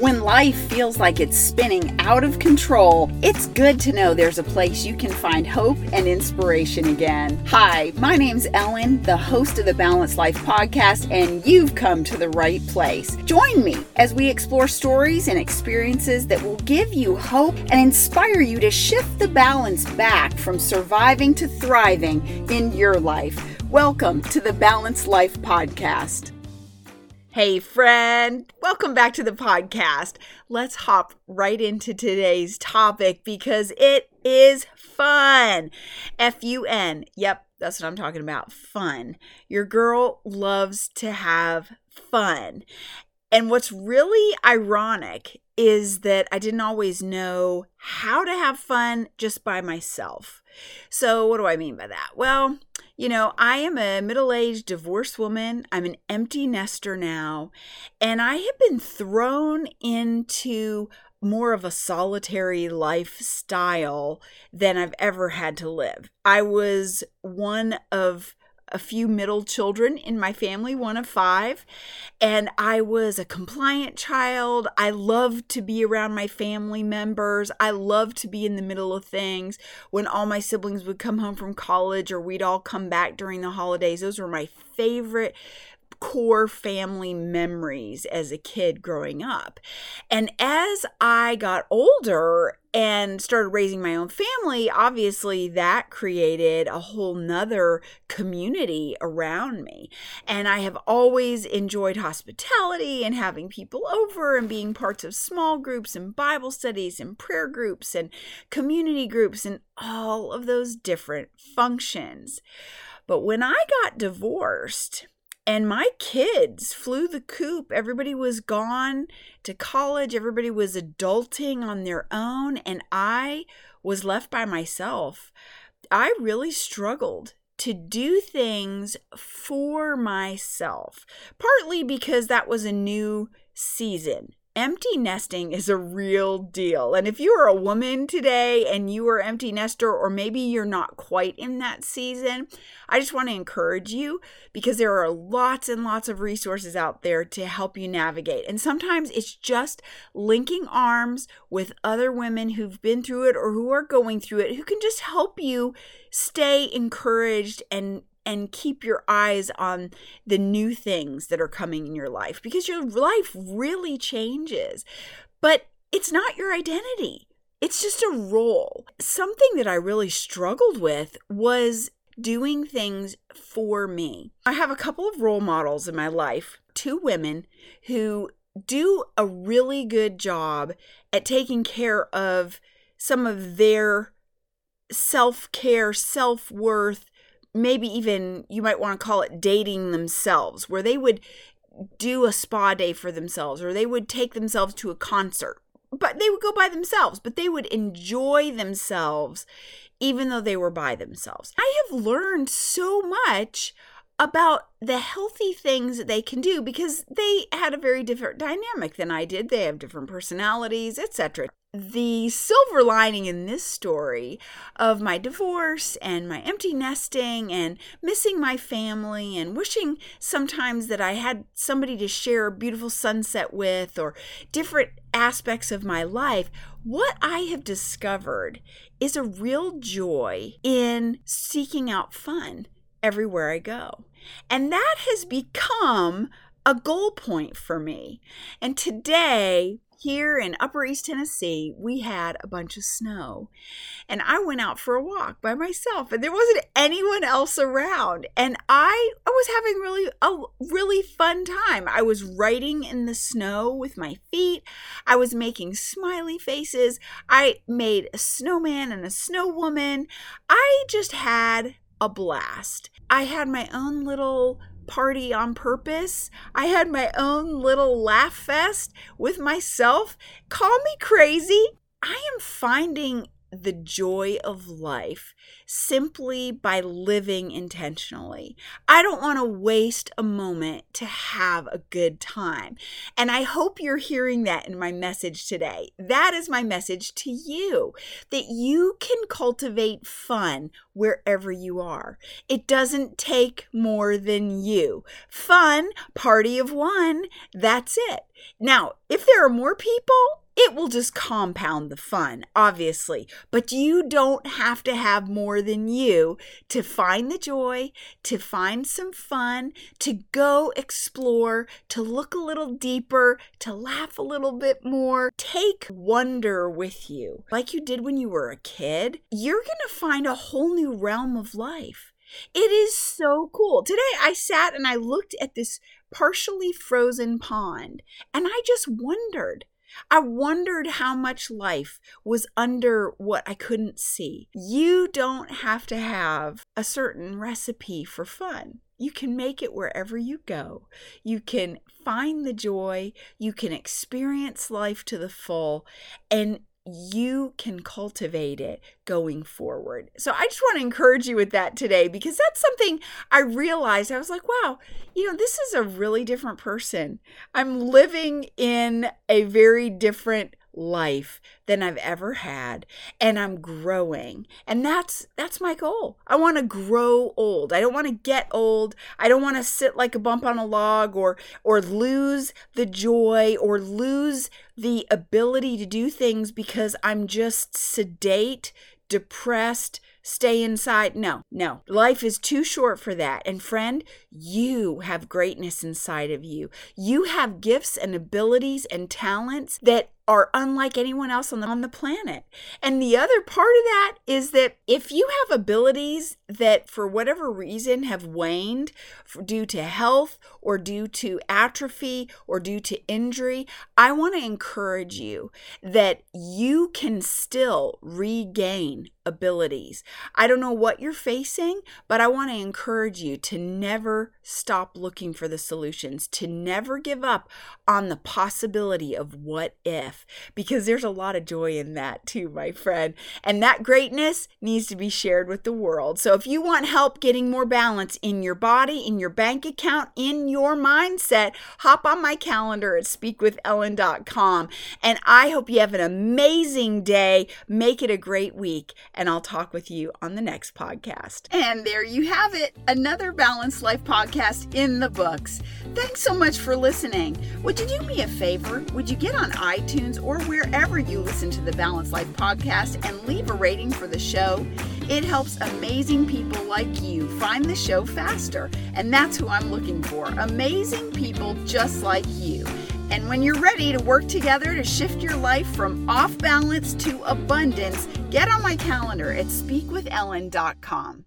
When life feels like it's spinning out of control, it's good to know there's a place you can find hope and inspiration again. Hi, my name's Ellen, the host of the Balanced Life podcast, and you've come to the right place. Join me as we explore stories and experiences that will give you hope and inspire you to shift the balance back from surviving to thriving in your life. Welcome to the Balanced Life podcast. Hey, friend, welcome back to the podcast. Let's hop right into today's topic because it is fun. F U N. Yep, that's what I'm talking about. Fun. Your girl loves to have fun. And what's really ironic is that I didn't always know how to have fun just by myself. So, what do I mean by that? Well, you know, I am a middle aged divorced woman. I'm an empty nester now, and I have been thrown into more of a solitary lifestyle than I've ever had to live. I was one of a few middle children in my family, one of five, and I was a compliant child. I loved to be around my family members. I loved to be in the middle of things. When all my siblings would come home from college or we'd all come back during the holidays, those were my favorite core family memories as a kid growing up. And as I got older and started raising my own family, obviously that created a whole nother community around me. And I have always enjoyed hospitality and having people over and being parts of small groups and Bible studies and prayer groups and community groups and all of those different functions. But when I got divorced, and my kids flew the coop. Everybody was gone to college, everybody was adulting on their own, and I was left by myself. I really struggled to do things for myself, partly because that was a new season empty nesting is a real deal. And if you are a woman today and you are empty nester, or maybe you're not quite in that season, I just want to encourage you because there are lots and lots of resources out there to help you navigate. And sometimes it's just linking arms with other women who've been through it or who are going through it who can just help you stay encouraged and and keep your eyes on the new things that are coming in your life because your life really changes. But it's not your identity. It's just a role. Something that I really struggled with was doing things for me. I have a couple of role models in my life, two women who do a really good job at taking care of some of their self care, self worth, maybe even you might want to call it dating themselves, where they would do a spa day for themselves or they would take themselves to a concert. But they would go by themselves, but they would enjoy themselves even though they were by themselves. I have learned so much about the healthy things that they can do because they had a very different dynamic than I did. They have different personalities, etc the silver lining in this story of my divorce and my empty nesting and missing my family and wishing sometimes that I had somebody to share a beautiful sunset with or different aspects of my life, what I have discovered is a real joy in seeking out fun everywhere I go. And that has become a goal point for me. And today, here in Upper East Tennessee, we had a bunch of snow. And I went out for a walk by myself and there wasn't anyone else around. And I, I was having really a really fun time. I was writing in the snow with my feet. I was making smiley faces. I made a snowman and a snow woman. I just had a blast. I had my own little party on purpose. I had my own little laugh fest with myself. Call me crazy. I am finding the joy of life simply by living intentionally. I don't want to waste a moment to have a good time. And I hope you're hearing that in my message today. That is my message to you that you can cultivate fun wherever you are. It doesn't take more than you. Fun, party of one, that's it. Now, if there are more people, it will just compound the fun, obviously. But you don't have to have more than you to find the joy, to find some fun, to go explore, to look a little deeper, to laugh a little bit more. Take wonder with you, like you did when you were a kid. You're going to find a whole new realm of life. It is so cool. Today I sat and I looked at this partially frozen pond and I just wondered I wondered how much life was under what I couldn't see. You don't have to have a certain recipe for fun. You can make it wherever you go. You can find the joy. You can experience life to the full. And you can cultivate it going forward. So I just want to encourage you with that today because that's something I realized. I was like, wow, you know, this is a really different person. I'm living in a very different life than I've ever had and I'm growing. And that's that's my goal. I want to grow old. I don't want to get old. I don't want to sit like a bump on a log or or lose the joy or lose the ability to do things because I'm just sedate, depressed, stay inside. No, no. Life is too short for that. And friend, you have greatness inside of you. You have gifts and abilities and talents that are unlike anyone else on the, on the planet. And the other part of that is that if you have abilities that for whatever reason have waned due to health or due to atrophy or due to injury, I want to encourage you that you can still regain abilities. I don't know what you're facing, but I want to encourage you to never stop looking for the solutions, to never give up on the possibility of what if, because there's a lot of joy in that too, my friend. And that greatness needs to be shared with the world. So if you want help getting more balance in your body, in your bank account, in your mindset, hop on my calendar at speakwithellen.com. And I hope you have an amazing day. Make it a great week. And I'll talk with you on the next podcast. And there you have it another Balanced Life podcast in the books. Thanks so much for listening. Would you do me a favor? Would you get on iTunes or wherever you listen to the Balanced Life podcast and leave a rating for the show? It helps amazing people like you find the show faster. And that's who I'm looking for amazing people just like you. And when you're ready to work together to shift your life from off balance to abundance, get on my calendar at speakwithellen.com.